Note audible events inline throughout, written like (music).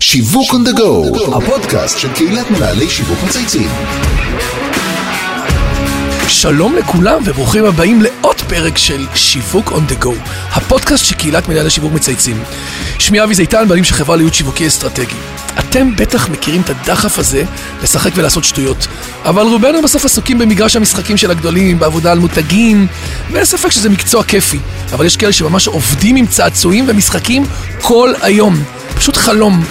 שיווק the go, הפודקאסט של קהילת מנהלי שיווק מצייצים. שלום לכולם וברוכים הבאים לעוד פרק של שיווק on the go, הפודקאסט של קהילת מנהלי שיווק מצייצים. שמי אבי זיתן, בעלים של חברה לייעוד שיווקי אסטרטגי. אתם בטח מכירים את הדחף הזה לשחק ולעשות שטויות, אבל רובנו בסוף עסוקים במגרש המשחקים של הגדולים, בעבודה על מותגים, ואין ספק שזה מקצוע כיפי, אבל יש כאלה שממש עובדים עם צעצועים ומשחקים כל היום. פשוט חלום.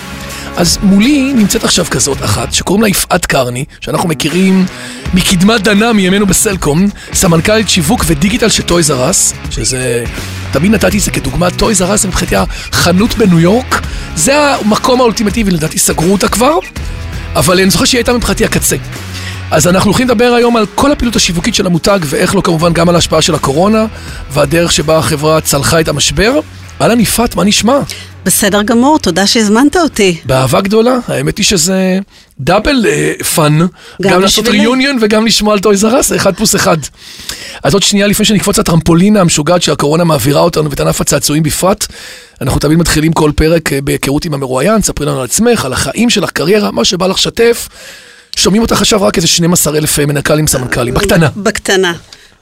אז מולי נמצאת עכשיו כזאת אחת, שקוראים לה יפעת קרני, שאנחנו מכירים מקדמת דנה מימיה בסלקום, סמנכ"לית שיווק ודיגיטל של טויז אר אס שזה, תמיד נתתי את זה כדוגמה, טויז אר אס מבחינתי החנות בניו יורק, זה המקום האולטימטיבי, לדעתי סגרו אותה כבר, אבל אני זוכר שהיא הייתה מבחינתי הקצה. אז אנחנו הולכים לדבר היום על כל הפעילות השיווקית של המותג, ואיך לא כמובן גם על ההשפעה של הקורונה, והדרך שבה החברה צלחה את המשבר. אהלן יפעת, מה נשמע? בסדר גמור, תודה שהזמנת אותי. באהבה גדולה, האמת היא שזה double fun, גם, גם לעשות. reunion וגם לשמוע על טויז אר אס, אחד פלוס אחד. אז עוד שנייה לפני שנקפוץ לטרמפולינה המשוגעת שהקורונה מעבירה אותנו ואת ענף הצעצועים בפרט, אנחנו תמיד מתחילים כל פרק אה, בהיכרות עם המרואיין, ספרי לנו על עצמך, על החיים שלך, קריירה, מה שבא לך לשתף. שומעים אותך עכשיו רק איזה 12 אלף מנכ"לים סמנכ"לים, בקטנה. בקטנה.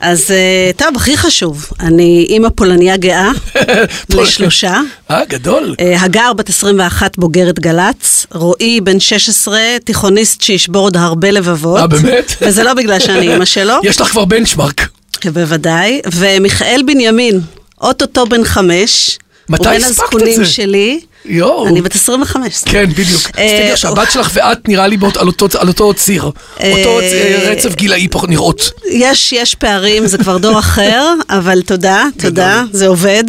אז אה, טוב, הכי חשוב, אני אימא פולניה גאה (laughs) לשלושה. אה, גדול. אה, הגר בת 21 בוגרת גל"צ, רועי בן 16 תיכוניסט שישבור עוד הרבה לבבות. אה, באמת? (laughs) וזה לא בגלל שאני אימא שלו, (laughs) יש לך כבר בנצ'מארק. בוודאי. ומיכאל בנימין, אוטוטו בן חמש. מתי הוא בין הספקת את הזקונים זה? שלי. יואו. אני בת 25. כן, בדיוק. אז אה, תדעי שהבת שלך ואת נראה לי על אותו- ציר. אותו אה, רצף גילאי פחות נראות. יש, יש פערים, זה כבר דור אחר, (laughs) אבל תודה, תודה, זה עובד.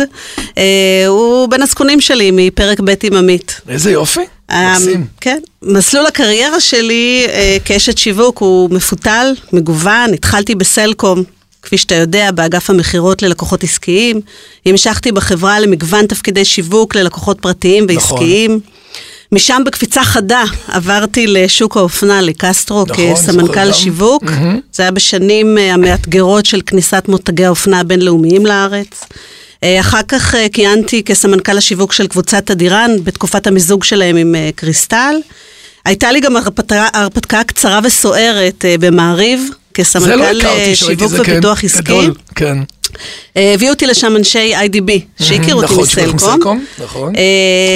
אה, הוא בין הזקונים שלי מפרק ב' עם עמית. איזה יופי. אה, מקסים. כן. מסלול הקריירה שלי אה, כאשת שיווק הוא מפותל, מגוון, התחלתי בסלקום. כפי שאתה יודע, באגף המכירות ללקוחות עסקיים. המשכתי בחברה למגוון תפקידי שיווק ללקוחות פרטיים נכון. ועסקיים. משם בקפיצה חדה עברתי לשוק האופנה, לקסטרו, נכון, כסמנכ"ל. שיווק. זה היה בשנים אה, המאתגרות של כניסת מותגי האופנה הבינלאומיים לארץ. אה, אחר כך אה, כיהנתי כסמנכ"ל השיווק של קבוצת אדירן, בתקופת המיזוג שלהם עם קריסטל. הייתה לי גם הרפתקה, הרפתקה קצרה וסוערת במעריב, כסמנכ"ל שראיתי שיווק כן. ופיתוח עסקי. גדול, כן. אה, הביאו אותי לשם אנשי IDB, שהכירו אותי נכון, מסלקום. מסלקום, נכון.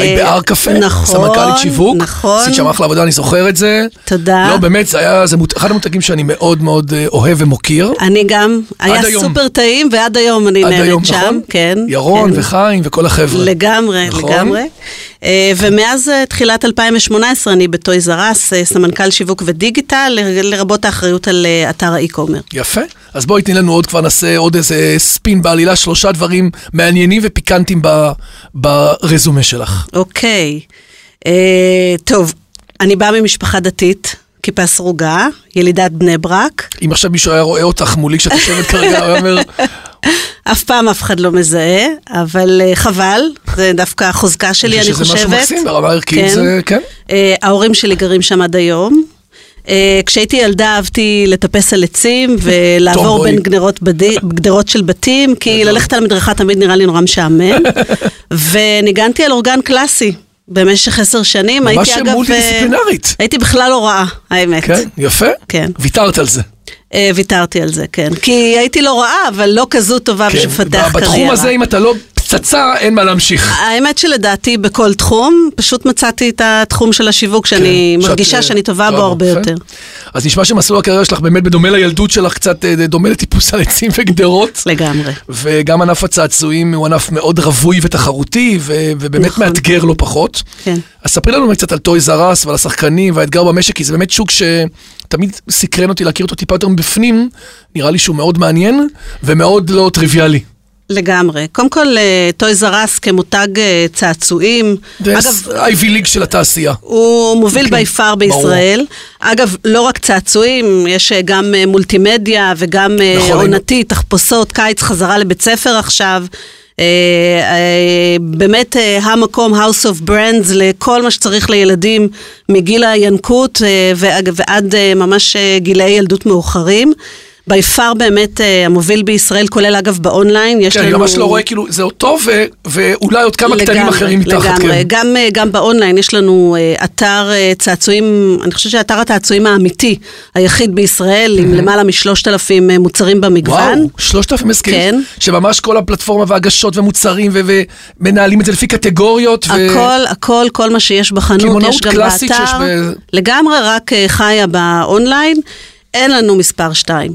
היית בהר קפה, נכון, סמנכ"לית שיווק, נכון. עשית שם אחלה עבודה, אני זוכר את זה. תודה. לא, באמת, זה היה, אחד המותגים שאני מאוד מאוד אה, אוהב ומוקיר. אני גם, היה. סופר טעים, ועד היום אני נהנית שם, נכון? כן. ירון כן. וחיים וכל החבר'ה. לגמרי, נכון? לגמרי. אה, ומאז תחילת 2018 אני בטויז אר אס, אה, סמנכ"ל שיווק ודיגיטל, לרבות האחריות על אתר האי-קומר. יפה. אז בואי תני לנו עוד, כבר נעשה עוד איזה ספין בעלילה, שלושה דברים מעניינים ופיקנטים ב- ברזומה שלך. אוקיי. אה, טוב, אני באה ממשפחה דתית, כיפה סרוגה, ילידת בני ברק. אם עכשיו מישהו היה רואה אותך מולי כשאת יושבת כרגע, הוא היה אומר, (laughs) אף פעם אף אחד לא מזהה, אבל אה, חבל, זה דווקא החוזקה שלי, אני שזה חושבת. משהו מקסים, ברמה הערכית כן. זה, כן. אה, ההורים שלי גרים שם עד היום. אה, כשהייתי ילדה אהבתי לטפס על עצים (laughs) ולעבור. בין גדרות, בדי, גדרות של בתים, כי ללכת על המדרכה תמיד נראה לי נורא משעמם. (laughs) וניגנתי על אורגן קלאסי במשך עשר שנים. ממש הייתי, אגב, מולטי-דיסציפלינרית. אה, הייתי בכלל הוראה, האמת. כן, יפה. כן. ויתרת על זה. אה, ויתרתי על זה, כן. כי הייתי לא רעה, אבל לא כזו טובה בשביל כן. לפתח קריירה. בתחום הזה, אם אתה לא פצצה, אין מה להמשיך. האמת שלדעתי בכל תחום, פשוט מצאתי את התחום של השיווק שאני כן, מרגישה שאת, שאני טובה בו הרבה. יותר. אז נשמע שמסלול הקריירה שלך באמת בדומה לילדות שלך, קצת אה, דומה לטיפוס על עצים (laughs) וגדרות. לגמרי. וגם ענף הצעצועים הוא ענף מאוד רווי ותחרותי, ו- ובאמת נכון. מאתגר לא פחות. כן. אז ספרי לנו קצת על Toys R Us ועל השחקנים והאתגר במשק, כי זה באמת שוק שתמיד סקרן אותי להכיר אותו טיפה יותר מבפנים, נראה לי שהוא מאוד מעניין ומאוד לא טריוויאלי. לגמרי. קודם כל, Toys R Us כמותג אה, צעצועים, זה אגב, Ivy League של התעשייה. הוא מוביל כן, by far ברור. בישראל. אגב, לא רק צעצועים, יש אה, גם אה, מולטימדיה וגם אה, נכון, עונתי, תחפושות, קיץ, חזרה לבית ספר עכשיו. אה, אה, באמת אה, המקום, House of Brands, לכל מה שצריך לילדים מגיל הינקות אה, ועד, אה, ממש אה, גילאי ילדות מאוחרים. בי פאר באמת אה, המוביל בישראל, כולל אגב באונליין, יש כן, לנו... אני ממש לא רואה, כאילו, זה אותו ו- ואולי עוד כמה קטנים לגמרי, אחרים מתחת, לגמרי. כן. גם, אה, גם באונליין יש לנו אה, אתר צעצועים, אני חושבת שאתר הצעצועים האמיתי, היחיד בישראל, עם למעלה משלושת אלפים מוצרים במגוון. וואו, שלושת אלפים הסכמים, כן. שממש כל הפלטפורמה והגשות ומוצרים ומנהלים את זה לפי קטגוריות. ו- הכל, הכל, כל מה שיש בחנות, יש גם קלאסית באתר. שיש ב- לגמרי, רק חיה באונליין. אין לנו מספר 2.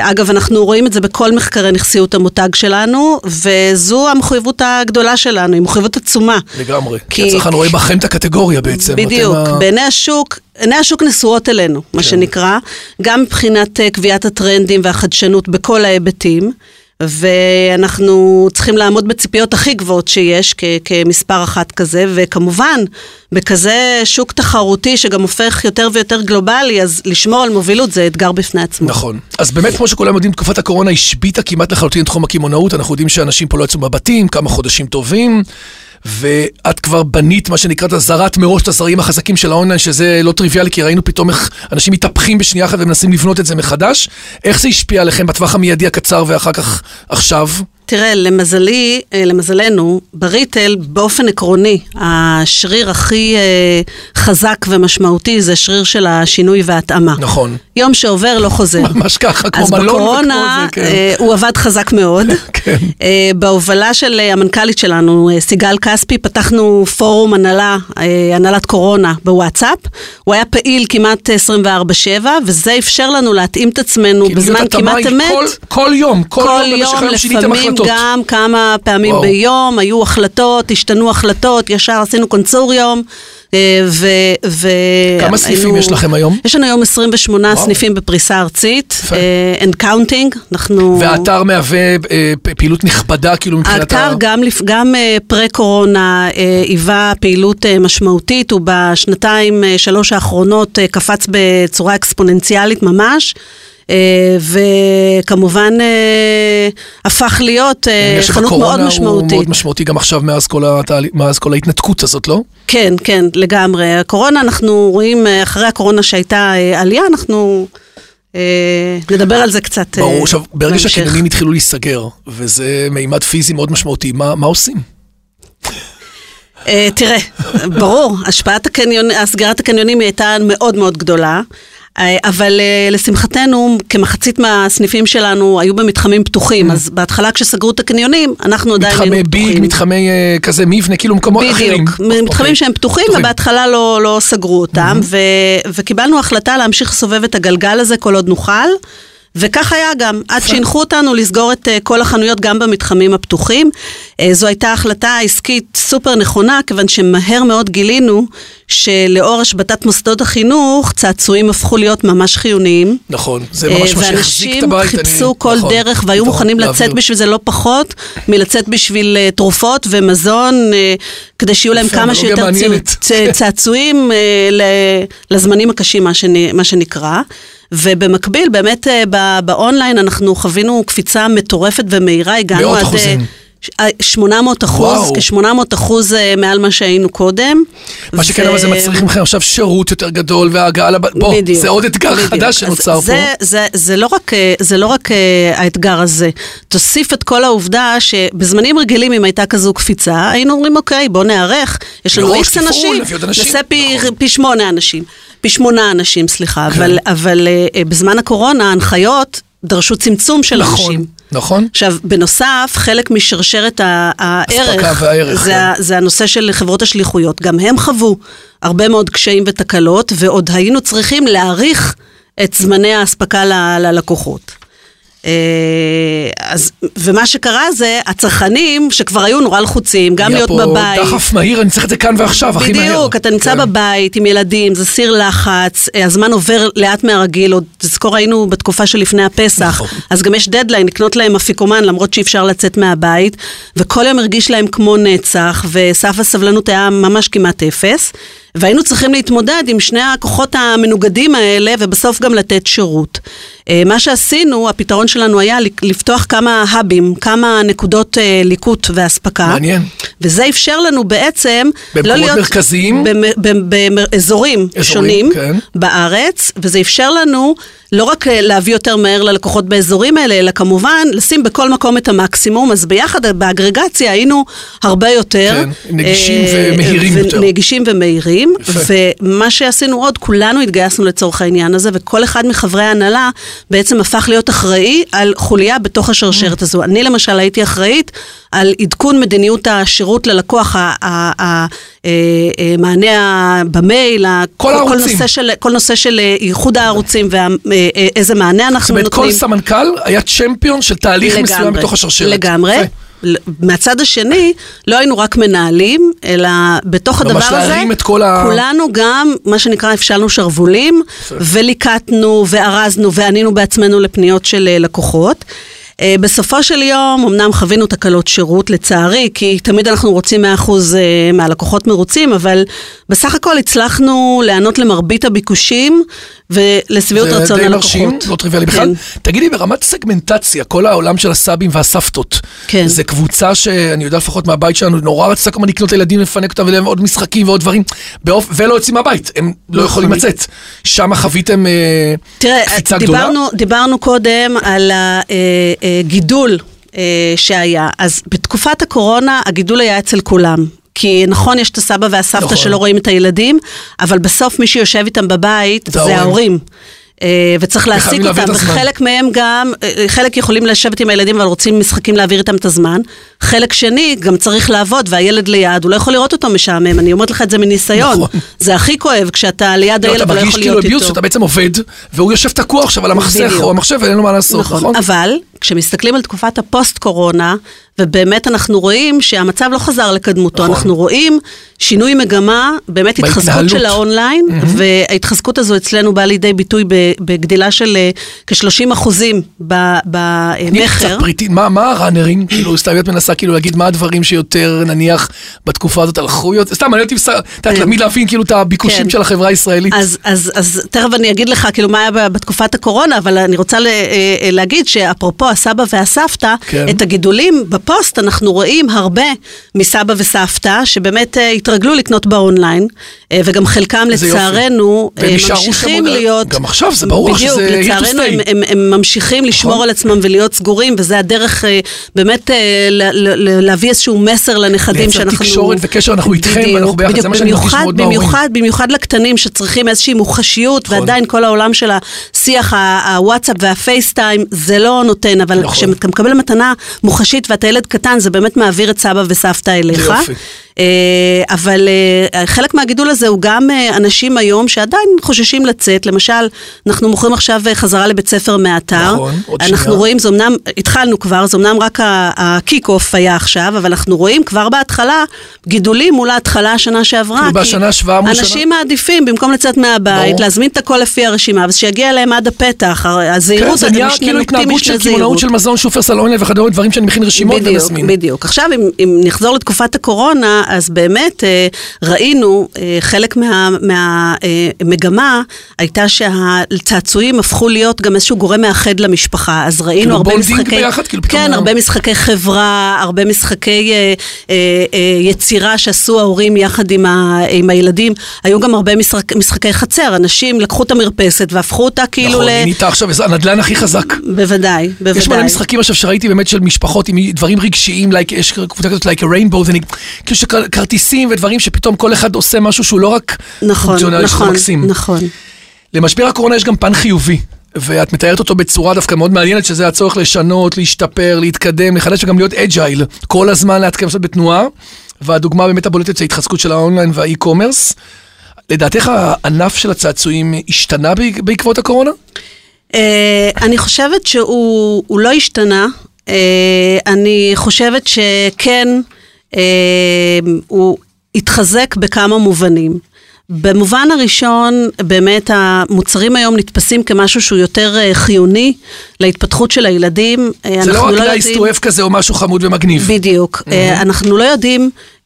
אגב, אנחנו רואים את זה בכל מחקרי נכסיות המותג שלנו, וזו המחויבות הגדולה שלנו, היא מחויבות עצומה. לגמרי, כי הצרכן רואה בכם את הקטגוריה בעצם. בדיוק, אתם בעיני השוק, עיני השוק נשואות אלינו, מה כן. שנקרא, גם מבחינת אה, קביעת הטרנדים והחדשנות בכל ההיבטים. ואנחנו צריכים לעמוד בציפיות הכי גבוהות שיש כ- כמספר אחת כזה, וכמובן, בכזה שוק תחרותי שגם הופך יותר ויותר גלובלי, אז לשמור על מובילות זה אתגר בפני עצמו. נכון. אז באמת, כמו שכולם יודעים, תקופת הקורונה השביתה כמעט לחלוטין את תחום הקמעונאות. אנחנו יודעים שאנשים פה לא יצאו מהבתים, כמה חודשים טובים. ואת כבר בנית מה שנקרא את הזרת מראש, את הזרעים החזקים של האונליין, שזה לא טריוויאלי, כי ראינו פתאום איך אנשים מתהפכים בשנייה אחת ומנסים לבנות את זה מחדש. איך זה השפיע עליכם בטווח המיידי הקצר ואחר כך עכשיו? תראה, למזלי, אה, למזלנו, בריטל, באופן עקרוני, השריר הכי אה, חזק ומשמעותי זה שריר של השינוי וההתאמה. נכון. יום שעובר לא חוזר. ממש ככה, כמו אז מלון וכמו בקורונה זה, כן. אה, הוא עבד חזק מאוד. (laughs) כן. אה, בהובלה של המנכ"לית שלנו, סיגל כספי, פתחנו פורום הנהלה, הנהלת קורונה בוואטסאפ. הוא היה פעיל כמעט 24/7, וזה אפשר לנו להתאים את עצמנו כאילו בזמן כמעט אמת. כל- כל יום, כל כל יום יום, לפעמים החלטות. גם כמה פעמים וואו. ביום, היו החלטות, השתנו החלטות, ישר עשינו קונסוריום. אה, ו... ו... כמה סניפים יש לכם היום? יש לנו היום 28 וואו. סניפים בפריסה ארצית. אה, and counting, אנחנו... והאתר מהווה פ- פעילות נכבדה, כאילו מבחינת ה... האתר גם, גם אה, פרה-קורונה אה, היווה פעילות אה, משמעותית, הוא בשנתיים, אה, שלוש האחרונות אה, קפץ בצורה אקספוננציאלית ממש. אה, וכמובן אה, הפך להיות אה, חנות מאוד שבקורונה הוא משמעותית. מאוד משמעותי גם עכשיו מאז כל, התהליך, מאז כל ההתנתקות הזאת, לא? כן, כן, לגמרי. הקורונה, אנחנו רואים, אחרי הקורונה שהייתה עלייה, אנחנו נדבר על זה קצת ברור, עכשיו, ברגע. שהקניונים התחילו להיסגר, וזה מימד פיזי מאוד משמעותי, מה, מה עושים? אה, תראה, ברור, השפעת הקניון, סגירת הקניונים היא הייתה מאוד מאוד גדולה. אה, אבל אה, לשמחתנו, כמחצית מהסניפים שלנו היו במתחמים פתוחים, אז בהתחלה כשסגרו את הקניונים, אנחנו עדיין היינו מתחמי פתוחים. ביג, מתחמי אה, כזה מבנה, כאילו מקומות אחרים. בדיוק, אוקיי. מתחמים שהם פתוחים, ובהתחלה לא, לא סגרו אותם, ו, וקיבלנו החלטה להמשיך לסובב את הגלגל הזה כל עוד נוכל. וכך היה גם, עד שהנחו אותנו לסגור את אה, כל החנויות גם במתחמים הפתוחים. אה, זו הייתה החלטה עסקית סופר נכונה, כיוון שמהר מאוד גילינו שלאור השבתת מוסדות החינוך, צעצועים הפכו להיות ממש חיוניים. נכון, זה אה, ממש מה שהחזיק את הבית. ואנשים אני- חיפשו כל נכון, דרך והיו נכון, מוכנים להעביר. לצאת בשביל זה לא פחות מלצאת בשביל תרופות ומזון, כדי שיהיו להם כמה אנלוגיה שיותר. צ- (laughs) צעצועים לזמנים הקשים, מה שנקרא. ובמקביל, באמת אה, באונליין אנחנו חווינו קפיצה מטורפת ומהירה, הגענו מאות עד... אה, אחוזים. ש- אה, 800 אחוז, וואו. כ-800 אחוז אה, מעל מה שהיינו קודם. מה שכן, אבל זה מצריך מכם עכשיו שירות יותר גדול והגעה לב... בוא, בדיוק, זה עוד אתגר בדיוק. חדש שנוצר זה, פה. זה, זה לא רק, אה, זה לא רק אה, האתגר הזה. תוסיף את כל העובדה שבזמנים רגילים, אם הייתה כזו קפיצה, היינו אומרים, אוקיי, בוא נערך, יש לנו איקס אנשים. נעשה פי, נכון. פי שמונה אנשים, פי שמונה אנשים, סליחה, כן. אבל, אבל בזמן הקורונה ההנחיות דרשו צמצום של נכון, אנשים. נכון. עכשיו, בנוסף, חלק משרשרת הערך, והערך, זה, כן. זה הנושא של חברות השליחויות. גם הם חוו הרבה מאוד קשיים ותקלות, ועוד היינו צריכים להאריך את זמני האספקה ללקוחות. אה, אז, ומה שקרה זה, הצרכנים שכבר היו נורא לחוצים, גם להיות פה בבית. דחף מהיר, אני צריך את זה כאן ועכשיו, הכי מהר. בדיוק, אתה נמצא כן. בבית עם ילדים, זה סיר לחץ, אה, הזמן עובר לאט מהרגיל, עוד תזכור היינו בתקופה שלפני הפסח, נכון. אז גם יש דדליין לקנות להם אפיקומן למרות שאי אפשר לצאת מהבית, וכל יום הרגיש להם כמו נצח, וסף הסבלנות היה ממש כמעט אפס, והיינו צריכים להתמודד עם שני הכוחות המנוגדים האלה, ובסוף גם לתת שירות. אה, מה שעשינו, הפתרון שלנו היה לפתוח כמה האבים, כמה נקודות אה, ליקוט ואספקה. מעניין. וזה אפשר לנו בעצם לא במקומות להיות... מרכזיים? באזורים אזורים, שונים כן. בארץ, וזה אפשר לנו לא רק אה, להביא יותר מהר ללקוחות באזורים האלה, אלא כמובן לשים בכל מקום את המקסימום, אז ביחד באגרגציה היינו הרבה יותר. כן, נגישים אה, ומהירים יותר. נגישים ומהירים, ומה שעשינו עוד, כולנו התגייסנו לצורך העניין הזה, וכל אחד מחברי ההנהלה בעצם הפך להיות אחראי על חוליה בתוך השרשרת הזו. אני למשל הייתי אחראית על עדכון מדיניות השירות ללקוח, המענה במייל, כל הערוצים. כל נושא של איחוד הערוצים ואיזה מענה אנחנו נותנים. זאת אומרת, כל סמנכ"ל היה צ'מפיון של תהליך לגמרי, מסוים בתוך השרשרת. לגמרי. מהצד השני, לא היינו רק מנהלים, אלא בתוך הדבר הזה, כל ה... כולנו גם, מה שנקרא, הפשלנו שרוולים, וליקטנו, וארזנו, וענינו בעצמנו לפניות של לקוחות. אה, בסופו של יום, אמנם חווינו תקלות שירות, לצערי, כי תמיד אנחנו רוצים 100% אה, מהלקוחות מרוצים, אבל בסך הכל הצלחנו להיענות למרבית הביקושים ולשביעות רצון הלקוחות. זה די מרשים, לא טריוויאלי כן. בכלל. תגידי, ברמת סגמנטציה, כל העולם של הסאבים והסבתות, כן. זה קבוצה שאני יודע לפחות מהבית שלנו, נורא רצתה כמה לקנות לילדים, לפנק אותם ולהם עוד משחקים ועוד דברים, באופ... ולא יוצאים מהבית, הם לא נכון. יכולים לצאת. שם חוויתם אה, תראה, קפיצה דיברנו, גדולה? דיברנו קודם על הגידול. שהיה. אז בתקופת הקורונה הגידול היה אצל כולם. כי נכון, יש את הסבא והסבתא נכון. שלא רואים את הילדים, אבל בסוף מי שיושב איתם בבית זה, זה ההורים. אה, וצריך להעסיק אותם, וחלק מהם גם, אה, חלק יכולים לשבת עם הילדים אבל רוצים משחקים להעביר איתם את הזמן, חלק שני גם צריך לעבוד והילד ליד, הוא לא יכול לראות אותו משעמם, אני אומרת לך את זה מניסיון, נכון. זה הכי כואב כשאתה ליד לא, הילד ולא יכול להיות כאילו איתו. אתה מרגיש כאילו שאתה בעצם עובד, והוא יושב תקוע עכשיו על המחסך או המחשב ואין לו מה לעשות, נכון? נכון? אבל כשמסתכלים על תקופת הפוסט-קורונה, ובאמת אנחנו רואים שהמצב לא חזר לקדמותו, נכון. אנחנו רואים שינוי מגמה, באמת התחזקות של האונליין, mm-hmm. וההתחזקות הזו אצלנו באה לידי ביטוי בגדילה של אה, כ-30 אחוזים במכר. תני קצת פריטים, מה, מה הראנרים? (clears throat) כאילו, סתם את מנסה כאילו להגיד מה הדברים שיותר, נניח, בתקופה הזאת הלכו יותר, סתם, אני הייתי תמיד להבין כאילו את הביקושים כן. של החברה הישראלית. אז, אז, אז תכף אני אגיד לך כאילו מה היה בתקופת הקורונה, אבל אני רוצה אה, אה, להגיד שאפרופו הסבא והסבתא, כן. את הגידולים בפוסט אנחנו רואים הרבה מסבא וסבתא, שבאמת התרגלו לקנות באונליין, וגם חלקם לצערנו ממשיכים להיות... גם עכשיו, זה ברור בדיוק, שזה בדיוק, לצערנו הם, הם, הם ממשיכים לשמור נכון. על עצמם ולהיות סגורים, וזה הדרך באמת להביא איזשהו מסר לנכדים שאנחנו... לייצר תקשורת וקשר, אנחנו איתכם, ואנחנו ביחד, זה מה שאני מרגיש מאוד בהורים. במיוחד, במיוחד לקטנים שצריכים איזושהי מוחשיות, נכון. ועדיין כל העולם של השיח, הוואטסאפ והפייסטיים, זה לא נותן, אבל נכון. כשאתה מקבל מתנה מוחשית ואתה ילד קטן, זה באמת מעביר את סבא וסבתא אליך. יופי. אה, אבל אה, חלק מהגידול הזה הוא גם אה, אנשים היום שעדיין חוששים לצאת, למשל, אנחנו מוכרים עכשיו חזרה לבית ספר מהאתר. נכון, עוד שנייה. אנחנו רואים, זה אמנם, התחלנו כבר, זה אמנם רק הקיק אוף היה עכשיו, אבל אנחנו רואים כבר בהתחלה גידולים מול ההתחלה השנה שעברה. כאילו בשנה שבעה מול שנה. אנשים מעדיפים, במקום לצאת מהבית, ברור. להזמין את הכל לפי הרשימה, ושיגיע אליהם עד הפתח, הזהירות, כן, זה נהיה כאילו התנהגות של קמעונאות של מזון, שופרסל אונליין וכדומה, דברים שאני מכין רשימות ומזמין. בדיוק, בדיוק. עכשיו, אם, אם נחזור לתקופת הקורונה, אז באמת אה, ראינו, אה, חלק מהמגמה מה, אה, הייתה שהצעצועים הפכו להיות גם איזשהו גורם מאחד למשפחה. אז ראינו כאילו הרבה משחקי... ביחד, כאילו כן, הרבה משחקי חברה, הרבה משחקי יצירה שעשו ההורים יחד עם, ה, עם הילדים. היו גם הרבה משחק, משחקי חצר, אנשים לקחו את המרפסת והפכו אותה כאילו נכון, ל... נכון, נהייתה עכשיו הנדל"ן הכי חזק. בוודאי, בוודאי. יש מלא משחקים עכשיו שראיתי באמת של משפחות עם דברים רגשיים, like, יש קבוצה כזאת, like a rainbow, זה כאילו שכרטיסים ודברים שפתאום כל אחד עושה משהו שהוא לא רק נכון, פונקציונלי, נכון, מקסים. נכון. למשבר הקורונה יש גם פן חיובי. ואת מתארת אותו בצורה דווקא מאוד מעניינת, שזה הצורך לשנות, להשתפר, להתקדם, לחדש וגם להיות agile. כל הזמן להתקדם לעשות בתנועה. והדוגמה באמת הבולטת זה ההתחזקות של האונליין וה e-commerce. לדעתך הענף של הצעצועים השתנה בעקבות הקורונה? אה, אני חושבת שהוא לא השתנה. אה, אני חושבת שכן, הוא התחזק בכמה מובנים. במובן הראשון, באמת המוצרים היום נתפסים כמשהו שהוא יותר אה, חיוני להתפתחות של הילדים. זה לא רק nice to have כזה או משהו חמוד ומגניב. בדיוק. Mm-hmm. אנחנו לא יודעים אה, אה,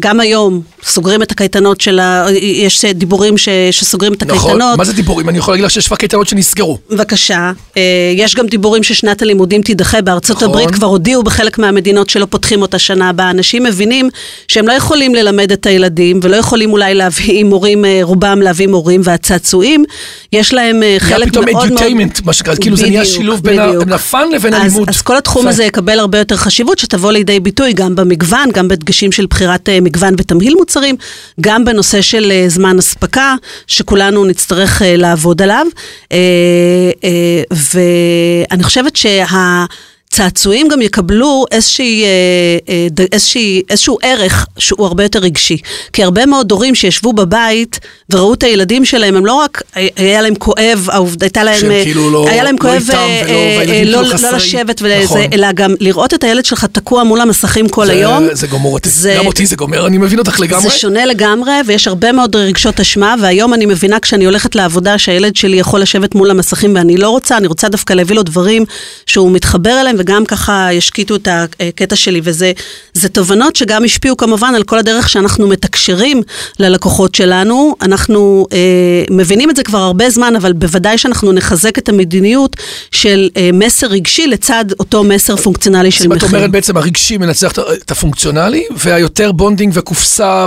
גם היום סוגרים את הקייטנות של ה... יש דיבורים ש... שסוגרים את הקייטנות. נכון, מה זה דיבורים? אני יכול להגיד לך שיש כבר קייטנות שנסגרו. בבקשה. אה, יש גם דיבורים ששנת הלימודים תידחה. בארצות נכון. הברית כבר הודיעו בחלק מהמדינות שלא פותחים אותה שנה הבאה. אנשים מבינים שהם לא יכולים ללמד את הילדים, ולא יכולים אולי להביא מורים, אה, רובם להביא מורים והצעצועים. יש להם אה, חלק פתאום מאוד מאוד... edutainment, מה שנקרא, כאילו זה נהיה שילוב בין הפאן לבין הלימוד. אז כל התחום. הזה יקבל הרבה יותר חשיבות, שתבוא לידי ביטוי גם במגוון, גם בדגשים של בחירת אה, מגוון ותמהיל מוצרים, גם בנושא של אה, זמן אספקה, שכולנו נצטרך אה, לעבוד עליו. ואני חושבת שה... צעצועים גם יקבלו איזושהי, אה, אה, איזושהי, איזשהו ערך שהוא הרבה יותר רגשי. כי הרבה מאוד הורים שישבו בבית וראו את הילדים שלהם, הם לא רק, היה להם כואב, הייתה להם, שהם אה, כאילו לא- היה להם לא כואב אה, ולא- אה, לא, שלו חסרי- לא לשבת ולזה, נכון. אלא גם לראות את הילד שלך תקוע מול המסכים כל זה- היום. זה גומר אותי, זה- גם אותי זה גומר, אני מבין אותך לגמרי. זה שונה לגמרי, ויש הרבה מאוד רגשות אשמה, והיום אני מבינה כשאני הולכת לעבודה שהילד שלי יכול לשבת מול המסכים ואני לא רוצה, אני רוצה דווקא להביא לו דברים שהוא מתחבר אליהם, וגם ככה ישקיטו את הקטע שלי, וזה זה תובנות שגם השפיעו כמובן על כל הדרך שאנחנו מתקשרים ללקוחות שלנו. אנחנו אה, מבינים את זה כבר הרבה זמן, אבל בוודאי שאנחנו נחזק את המדיניות של אה, מסר רגשי לצד אותו מסר פונקציונלי של מחיר. אומרת בעצם הרגשי מנצח את- את הפונקציונלי, והיותר bonding וקופסה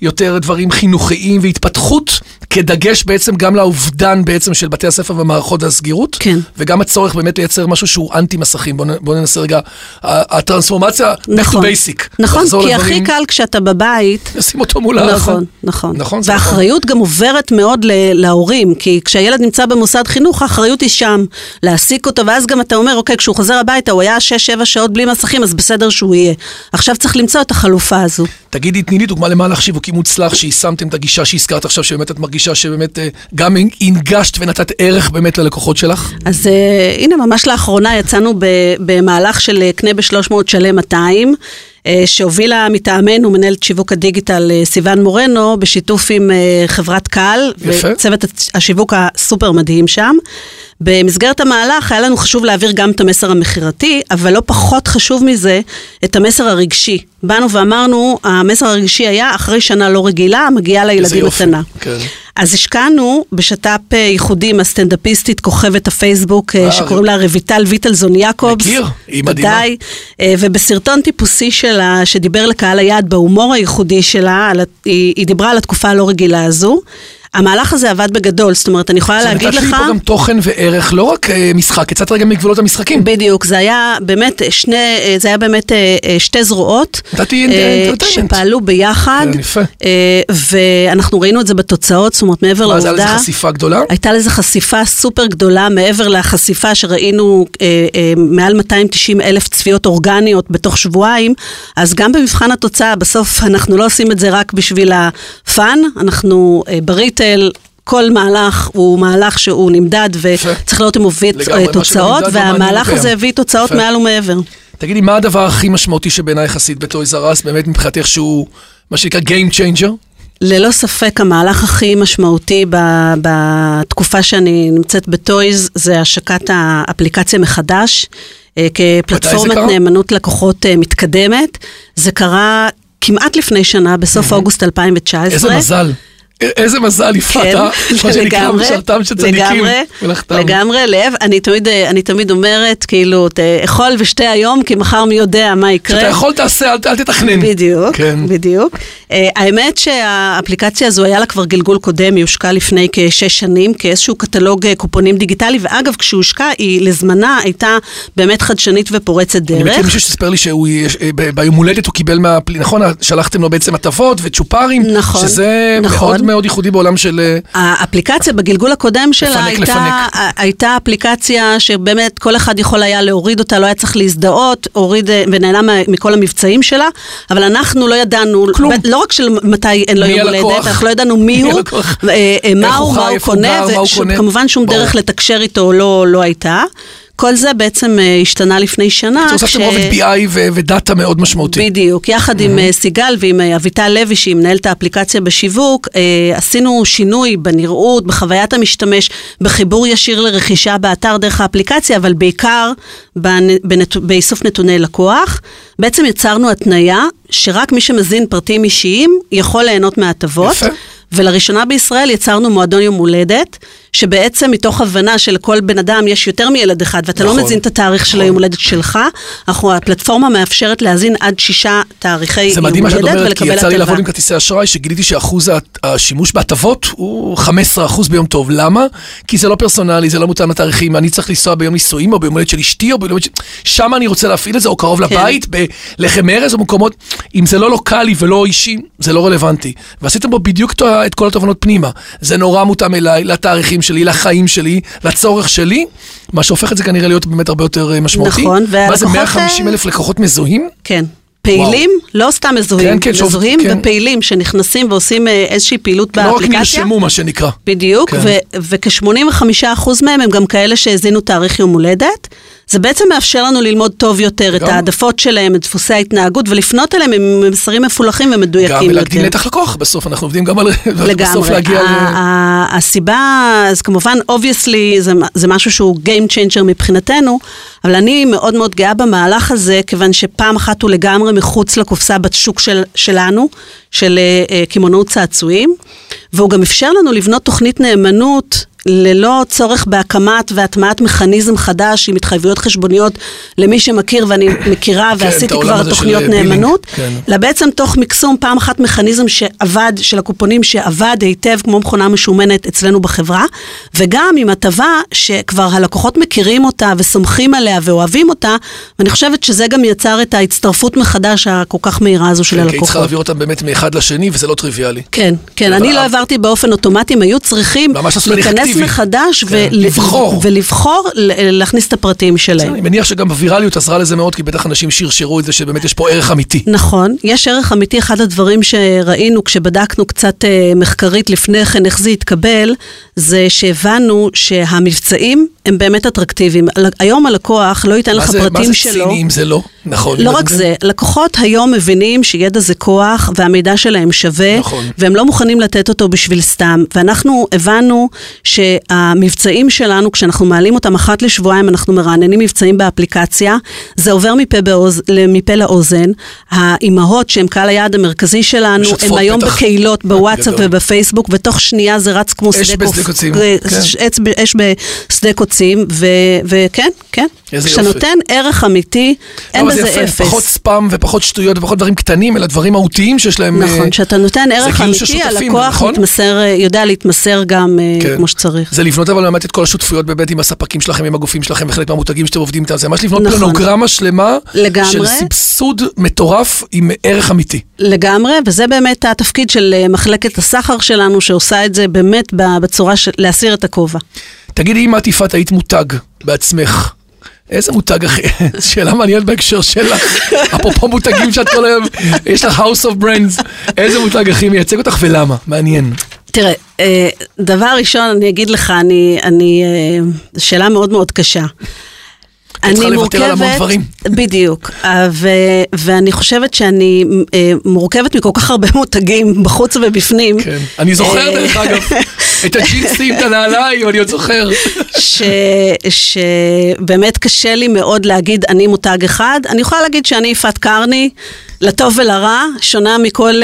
ויותר דברים חינוכיים והתפתחות, כדגש בעצם גם לאובדן בעצם של בתי הספר ומערכות הסגירות. כן. וגם הצורך באמת לייצר משהו שהוא אנטי מסכים. בואו בוא ננסה רגע, הטרנספורמציה, back to נכון, basic. נכון, כי לדברים, הכי קל כשאתה בבית, לשים אותו מול ה... נכון, נכון. נכון, זה והאחריות גם עוברת מאוד להורים, כי כשהילד נמצא במוסד חינוך, האחריות היא שם, להעסיק אותו, ואז גם אתה אומר, אוקיי, כשהוא חוזר הביתה, הוא היה 6-7 שעות בלי מסכים, אז בסדר שהוא יהיה. עכשיו צריך למצוא את החלופה הזו. תגידי, תני לי דוגמה למהלך שיווקי מוצלח, שיישמתם את הגישה שהזכרת עכשיו, שבאמת את מרגישה שבאמת אה, גם הנגשת ונתת ערך באמת ללקוחות שלך? אז uh, הנה, ממש לאחרונה יצאנו ב- במהלך של אה, קנה ב-300 שלם 200. אה, שהובילה מטעמנו מנהלת שיווק הדיגיטל אה, סיוון מורנו, בשיתוף עם אה, חברת קהל. וצוות השיווק הסופר מדהים שם. במסגרת המהלך היה לנו חשוב להעביר גם את המסר המכירתי, אבל לא פחות חשוב מזה, את המסר הרגשי. באנו ואמרנו, המסר הרגשי היה, אחרי שנה לא רגילה, מגיעה לילדים מתנה. כן. אז השקענו בשת"פ ייחודי עם הסטנדאפיסטית כוכבת הפייסבוק, אה, שקוראים לה רויטל ויטלזון יעקובס. מכיר, היא מדהימה. ודאי, ובסרטון טיפוסי שלה, שדיבר לקהל היעד בהומור הייחודי שלה, על, היא, היא דיברה על התקופה הלא רגילה הזו. המהלך הזה עבד בגדול, זאת אומרת, אני יכולה להגיד נתת לי לך... פה גם תוכן וערך, לא רק אה, משחק, יצאת רגע מגבולות המשחקים. בדיוק, זה היה באמת שני, אה, זה היה באמת אה, אה, שתי זרועות. נתתי אה, entertainment. שפעלו ביחד. כן, יפה. אה, ואנחנו ראינו את זה בתוצאות, זאת אומרת, מעבר מה, זה לעובדה... היה לזה חשיפה גדולה? הייתה לזה חשיפה סופר גדולה, מעבר לחשיפה שראינו אה, אה, מעל 290 אלף צפיות אורגניות בתוך שבועיים, אז גם במבחן התוצאה, בסוף אנחנו לא עושים את זה רק בשביל הפאן, אנחנו אה, בריטל. כל מהלך הוא מהלך שהוא נמדד וצריך לראות אם הוא מביא תוצאות, והמהלך. הזה הביא תוצאות. מעל ומעבר. תגידי, מה הדבר הכי משמעותי שבעיניי יחסית בטויז ארס, באמת מבחינתך שהוא, מה שנקרא Game Changer? ללא ספק המהלך הכי משמעותי בתקופה שאני נמצאת בטויז זה השקת האפליקציה מחדש אה, כפלטפורמת? נאמנות לקוחות אה, מתקדמת. זה קרה כמעט לפני שנה, בסוף אוגוסט 2019. איזה מזל. איזה מזל, יפעת, כן, אה? מה שנקרא משרתם של צדיקים. לגמרי, מלאכתם. לגמרי, לב, אני תמיד, אה, אני תמיד אומרת, כאילו, ת- אכול ושתה היום, כי מחר מי יודע מה יקרה. כשאתה יכול תעשה, אל אל תתכנן. בדיוק, כן. בדיוק. Uh, האמת שהאפליקציה הזו היה לה כבר גלגול קודם, היא הושקה לפני כשש שנים כאיזשהו קטלוג קופונים דיגיטלי, ואגב, כשהוא הושקה, היא לזמנה הייתה באמת חדשנית ופורצת אני מכיר דרך. מישהו שסיפר לי שהוא, יש- אה, ב- ביום הולדת הוא קיבל מה... נכון, שלחתם לו בעצם הטבות וצ'ופרים. נכון, שזה נכון. מאוד מאוד ייחודי בעולם של... אה, האפליקציה בגלגול הקודם שלה לפנק, הייתה, לפנק. הייתה אפליקציה שבאמת כל אחד יכול היה להוריד אותה, לא היה צריך להזדהות, הוריד אה, ונהנה מכל המבצעים שלה, אבל אנחנו לא ידענו, כלום. לא רק של מתי אין לו יום? הולדת, אנחנו לא ידענו מי הוא? אה, מה הוא מה הוא קונה, מה הוא קונה. וכמובן שום. דרך לתקשר איתו לא, לא הייתה. כל זה בעצם אה, השתנה לפני שנה. אז הוספתם רובד BI ודאטה מאוד משמעותי. בדיוק, יחד עם אה, סיגל ועם אה, אביטל לוי, שהיא מנהלת האפליקציה בשיווק, עשינו שינוי בנראות, בחוויית המשתמש, בחיבור ישיר לרכישה באתר דרך האפליקציה, אבל בעיקר באיסוף נתוני לקוח. בעצם יצרנו התניה שרק מי שמזין פרטים אישיים יכול ליהנות מההטבות. יפה. ולראשונה בישראל יצרנו מועדון יום הולדת, שבעצם מתוך הבנה שלכל בן אדם יש יותר מילד אחד, ואתה נכון. לא מזין את התאריך של נכון. היום הולדת שלך, אנחנו, הפלטפורמה מאפשרת להזין עד שישה תאריכי זה יום מדהים מה שאת הולדת אומרת, כי ולקבל יצא לי הטבה. לעבוד עם כרטיסי אשראי, שגיליתי שאחוז השימוש בהטבות הוא 15% ביום טוב. למה? כי זה לא פרסונלי, זה לא מותאם לתאריכים, אני צריך לנסוע ביום נישואים, או ביום הולדת של אשתי, או ביום הולדת של... שם אני רוצה להפעיל את זה, או קרוב כן. לבית, בלחם ארז, או במקומות... אם זה לא לוקאלי ולא אישי, זה לא רלוונטי. ועשיתם בו בדיוק את כל התובנות פנימה. זה נורא מותאם אליי, לתאריכים שלי, לחיים שלי, לצורך שלי, מה שהופך את זה כנראה להיות באמת הרבה יותר אה, משמעותי. נכון, מה זה, והלקוחות, 150 אלף לקוחות מזוהים? כן. פעילים, לא סתם מזוהים, כן, כן, מזוהים כן. ופעילים שנכנסים ועושים אה, איזושהי פעילות לא רק באפליקציה. נרשמו, מה שנקרא. בדיוק, כן. כן. וכ-85% מהם הם גם כאלה שהאזינו תאריך יום הולדת. זה בעצם מאפשר לנו ללמוד טוב יותר את גם- העדפות שלהם, את דפוסי ההתנהגות, ולפנות אליהם עם מסרים מפולחים גם ומדויקים להגדיל יותר. נתח לקוח, בסוף אנחנו עובדים גם על... (laughs) לגמרי. להגיע ל... הסיבה, אז כמובן, obviously, זה, זה משהו שהוא Game Changer מבחינתנו, אבל אני מאוד מאוד גאה במהלך הזה, כיוון שפעם אחת הוא לגמרי מחוץ לקופסה בשוק של, שלנו, של אה, אה, קמעונאות צעצועים, והוא גם אפשר לנו לבנות תוכנית נאמנות. ללא צורך בהקמת והטמעת מכניזם חדש עם התחייבויות חשבוניות למי שמכיר ואני (coughs) מכירה כן, ועשיתי כבר תוכניות נאמנות, כן. אלא בעצם תוך מקסום פעם אחת מכניזם שעבד, של הקופונים שעבד היטב כמו מכונה משומנת אצלנו בחברה, וגם עם הטבה שכבר הלקוחות מכירים אותה וסומכים עליה ואוהבים אותה, ואני חושבת שזה גם יצר את ההצטרפות מחדש הכל כך מהירה הזו של כן, כי היית צריכה הלקוחות. להעביר אותם באמת מאחד לשני, וזה לא טריוויאלי. כן, כן, אני לא העברתי באופן אוטומטי, הם היו צריכים להיכנס אקטיבי. מחדש כן, ול- לבחור. ולבחור ל- להכניס את הפרטים שלהם. אני מניח שגם הווירליות עזרה לזה מאוד, כי בטח אנשים שרשרו את זה שבאמת יש פה ערך אמיתי. נכון, יש ערך אמיתי, אחד הדברים שראינו כשבדקנו קצת אה, מחקרית לפני כן איך זה התקבל, זה שהבנו שהמבצעים הם באמת אטרקטיביים. היום הלקוח לא ייתן מה לך זה- מה פרטים זה שלו. ציני אם זה לא? נכון. לא רק אתם- זה, לקוחות היום מבינים שידע זה כוח והמידע שלהם שווה, נכון. והם לא מוכנים לתת אותו בשביל סתם. ואנחנו הבנו שהמבצעים שלנו, כשאנחנו מעלים אותם אחת לשבועיים, אנחנו מרעננים מבצעים באפליקציה, זה עובר מפה, באוז, מפה לאוזן. האימהות שהן קהל היעד המרכזי שלנו, הן היום בטח. בקהילות, (laughs) בוואטסאפ. ובפייסבוק, ותוך שנייה זה רץ כמו שדה קוצים, אה, כן. אש בשדה קוצים, ו- וכן, כן. איזה יופי. נותן ערך אמיתי, אין לא, בזה זה יפה, אפס. פחות ספאם ופחות שטויות ופחות דברים קטנים, אלא דברים מהותיים שיש להם... אה, נכון, כשאתה נותן ערך אמיתי, הלקוח נכון? מתמסר, אה, יודע להתמסר גם אה, כן. כמו שצריך. זה לבנות אבל באמת את כל השותפויות באמת עם הספקים שלכם, עם הגופים שלכם, וחלק מהמותגים שאתם עובדים איתם, זה ממש לבנות נכון. פלנוגרמה שלמה, לגמרי. של סבסוד מטורף עם ערך אמיתי. לגמרי, וזה באמת התפקיד של אה, מחלקת הסחר שלנו, שעושה את זה באמת בצורה של להסיר את הכובע. תגידי, אם את יפעת היית מותג בעצמך, איזה מותג אחי? (laughs) שאלה מעניינת בהקשר שלך. (laughs) אפרופו מותגים שאת כל היום, יש לך House of Brands, איזה מותג הכי מייצג אותך ולמה? מעניין. תראה, אה, דבר ראשון, אני אגיד לך, אני, אני, אה, שאלה מאוד מאוד קשה. צריכה לוותר על המון דברים. בדיוק, אה, ו, ואני חושבת שאני אה, מורכבת מכל כך הרבה מותגים בחוץ ובפנים. כן. אני זוכר אה, דרך אגב, (laughs) את הג'ינסים, את הנעליים, אני עוד זוכר. ש, שבאמת קשה לי מאוד להגיד אני מותג אחד. אני יכולה להגיד שאני יפעת קרני, לטוב ולרע, שונה מכל,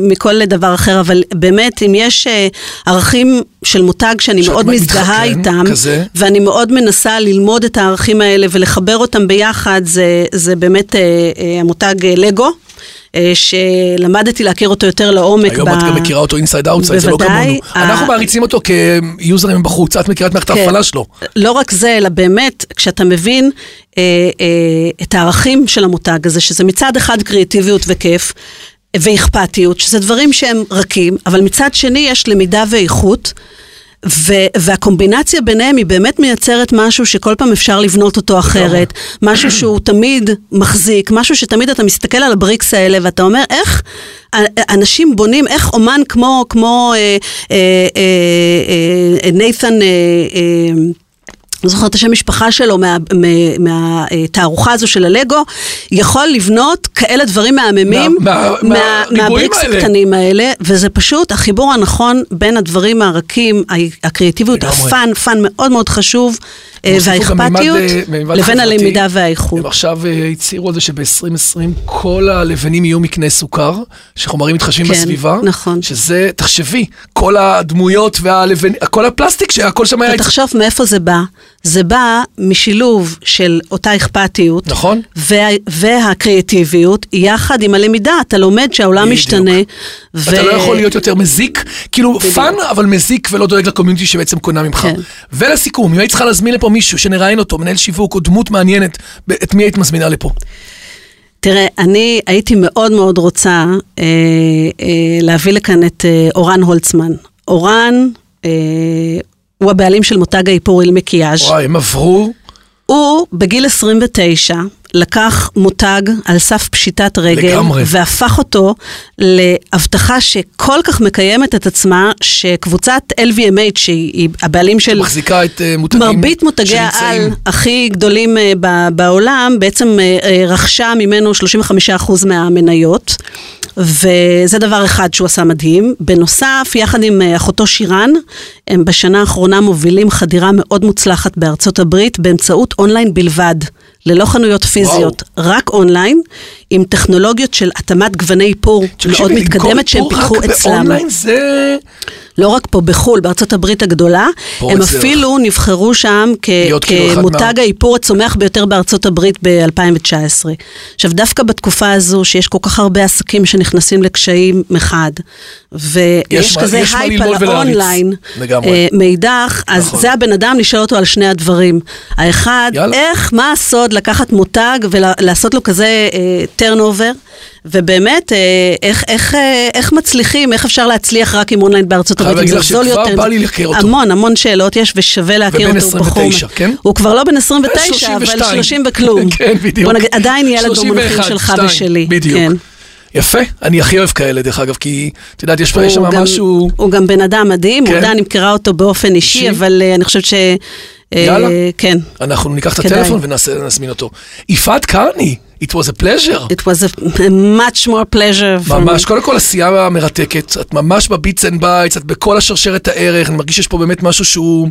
מכל דבר אחר, אבל באמת, אם יש ערכים של מותג שאני מאוד מזדהה מתחכן, איתם, כזה. ואני מאוד מנסה ללמוד את הערכים האלה ולחבר אותם ביחד, זה, זה באמת אה, אה, המותג אה, לגו. אה, שלמדתי להכיר אותו יותר לעומק. היום את גם מכירה אותו inside outside, זה לא. כמונו. אנחנו ה- מעריצים אותו כיוזרים בחוץ, את מכירה את מערכת כן. ההפעלה שלו. לא רק זה, אלא באמת, כשאתה מבין אה, אה, את הערכים של המותג הזה, שזה מצד אחד קריאטיביות וכיף, ואכפתיות, שזה דברים שהם רכים, אבל מצד שני יש למידה ואיכות. ו- והקומבינציה ביניהם היא באמת מייצרת משהו שכל פעם אפשר לבנות אותו אחרת, משהו שהוא תמיד מחזיק, משהו שתמיד אתה מסתכל על ה bricks האלה ואתה אומר, איך אנשים בונים, איך אומן כמו, כמו אה, אה, אה, אה, נייתן אה, אה, לא זוכרת את השם משפחה שלו מה- מה- מהתערוכה הזו של הלגו, יכול לבנות כאלה דברים מהממים מה- מה- מה- מה bricks האלה. הקטנים האלה, וזה פשוט החיבור הנכון בין הדברים הרכים, הקריאטיביות. ה fun, fun מאוד מאוד חשוב, אה, והאכפתיות, אה, לבין. הלמידה והאיכות. הם עכשיו אה, הצהירו על זה שב-2020 כל הלבנים יהיו מקנה סוכר, שחומרים מתחשבים כן, בסביבה. נכון. שזה, תחשבי, כל הדמויות והלבנים, כל הפלסטיק שהכל שם היה... ותחשוב מאיפה זה בא. זה בא משילוב של אותה אכפתיות. נכון. וה, והקריאטיביות, יחד עם הלמידה. אתה לומד שהעולם בדיוק. משתנה. ו... אתה לא יכול להיות יותר מזיק, כאילו fun אבל מזיק ולא דואג ל community שבעצם קונה ממך. כן. ולסיכום, אם היית צריכה להזמין לפה מישהו שנראיין אותו, מנהל שיווק או דמות מעניינת, את מי היית מזמינה לפה? תראה, אני הייתי מאוד מאוד רוצה אה, אה, להביא לכאן את אה, אורן הולצמן. אורן אה, הוא הבעלים של מותג האיפור Il Makiage. וואי, הם עברו, הוא בגיל 29 לקח מותג על סף פשיטת רגל, לגמרי. והפך אותו להבטחה שכל כך מקיימת את עצמה, שקבוצת LVMH, שהיא הבעלים של מחזיקה את אה, מותגים מרבית מותגי שנמצאים. העל הכי גדולים ב- בעולם, בעצם אה, רכשה ממנו 35% מהמניות. וזה דבר אחד שהוא עשה מדהים. בנוסף, יחד עם אה, אחותו שירן, הם בשנה האחרונה מובילים חדירה מאוד מוצלחת בארצות הברית באמצעות אונליין בלבד, ללא חנויות פיזיות, רק אונליין, עם טכנולוגיות של התאמת גווני איפור מאוד מתקדמת שהם פיתחו אצלם. באונליין זה... לא רק פה, בחו"ל, בארצות הברית הגדולה, הם דרך. אפילו נבחרו שם כ- כאילו כמותג האיפור הצומח ביותר בארצות הברית ב-2019. עכשיו, דווקא בתקופה הזו, שיש כל כך הרבה עסקים שנכנסים לקשיים מחד, ויש יש מה- כזה יש הייפ על. האונליין, לגמרי. אה, מאידך, אז נכון. זה הבן אדם לשאול אותו על שני הדברים. האחד, יאללה. איך, מה הסוד לקחת מותג ולעשות לו כזה טרנאובר, ובאמת, אה, איך, איך, אה, איך מצליחים, איך אפשר להצליח רק עם אונליין בארצות חייב הברית, אם להגיד זה לך זול שכבר יותר. בא לי להכיר אותו. המון, המון שאלות יש, ושווה להכיר אותו. הוא בחור 29, כן? הוא כבר לא בן 29, אבל 32. 30 וכלום. (laughs) כן, בדיוק. בוא נגיד, עדיין ילד 31, במונחים שלך 2, ושלי. בדיוק. כן. יפה, אני הכי אוהב כאלה דרך אגב, כי את יודעת, יש שם גם- משהו... הוא גם בן אדם מדהים, כן. יודע, אני מכירה אותו באופן אישי, אישי? אבל אה, אני חושבת ש... יאללה. כן. אנחנו ניקח את. הטלפון ונזמין אותו. יפעת קרני, it was a pleasure. It was a much more pleasure for ממש, me. קודם כל עשייה מרתקת, את ממש ב bits and bytes, את בכל השרשרת הערך, אני מרגיש שיש פה באמת משהו שהוא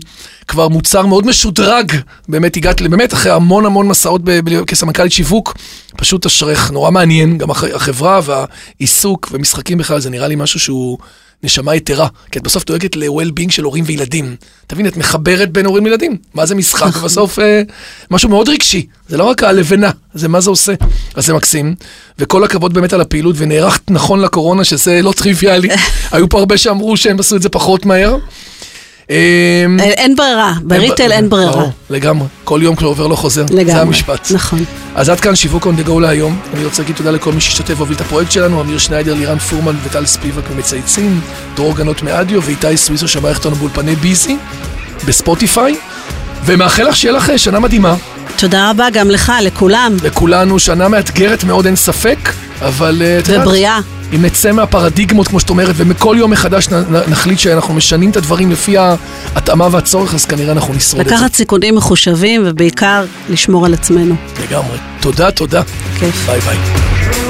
כבר מוצר מאוד משודרג, באמת הגעת, באמת אחרי המון המון מסעות ב- ב- כסמנכ"לית שיווק, פשוט אשרך, נורא מעניין, גם הח- החברה והעיסוק ומשחקים בכלל, זה נראה לי משהו שהוא נשמה יתרה, כי את בסוף דואגת ל-well-being של הורים וילדים. תבין, את מחברת בין הורים וילדים, מה זה משחק, נכון. ובסוף אה, משהו מאוד רגשי, זה לא רק הלבנה, זה מה זה עושה. אז זה מקסים, וכל הכבוד באמת על הפעילות, ונערכת נכון לקורונה, שזה לא טריוויאלי. (laughs) היו פה הרבה שאמרו שהם עשו את זה פחות מהר. אה, אה, אין ברירה, בריטל אין ברירה. לגמרי, כל יום עובר לא חוזר. זה המשפט. נכון. אז עד כאן שיווק on the go להיום. אני רוצה להגיד תודה לכל מי שהשתתף והוביל את הפרויקט שלנו, אמיר שניידר, לירן פורמן וטל ספיבק ממצייצים, דרור גנות מאדיו ואיתי סוויסו שמערכת אותנו באולפני ביזי, בספוטיפיי, ומאחל לך שיהיה לך שנה מדהימה. תודה רבה גם לך, לכולם, לכולנו שנה מאתגרת מאוד, אין ספק, אבל אה, ובריאה. אם נצא מהפרדיגמות, כמו שאת אומרת, ומכל יום מחדש נחליט שאנחנו משנים את הדברים לפי ההתאמה והצורך, אז כנראה אנחנו נשרוד את זה. לקחת סיכונים מחושבים, ובעיקר לשמור על עצמנו. לגמרי. תודה, תודה. כיף. ביי ביי.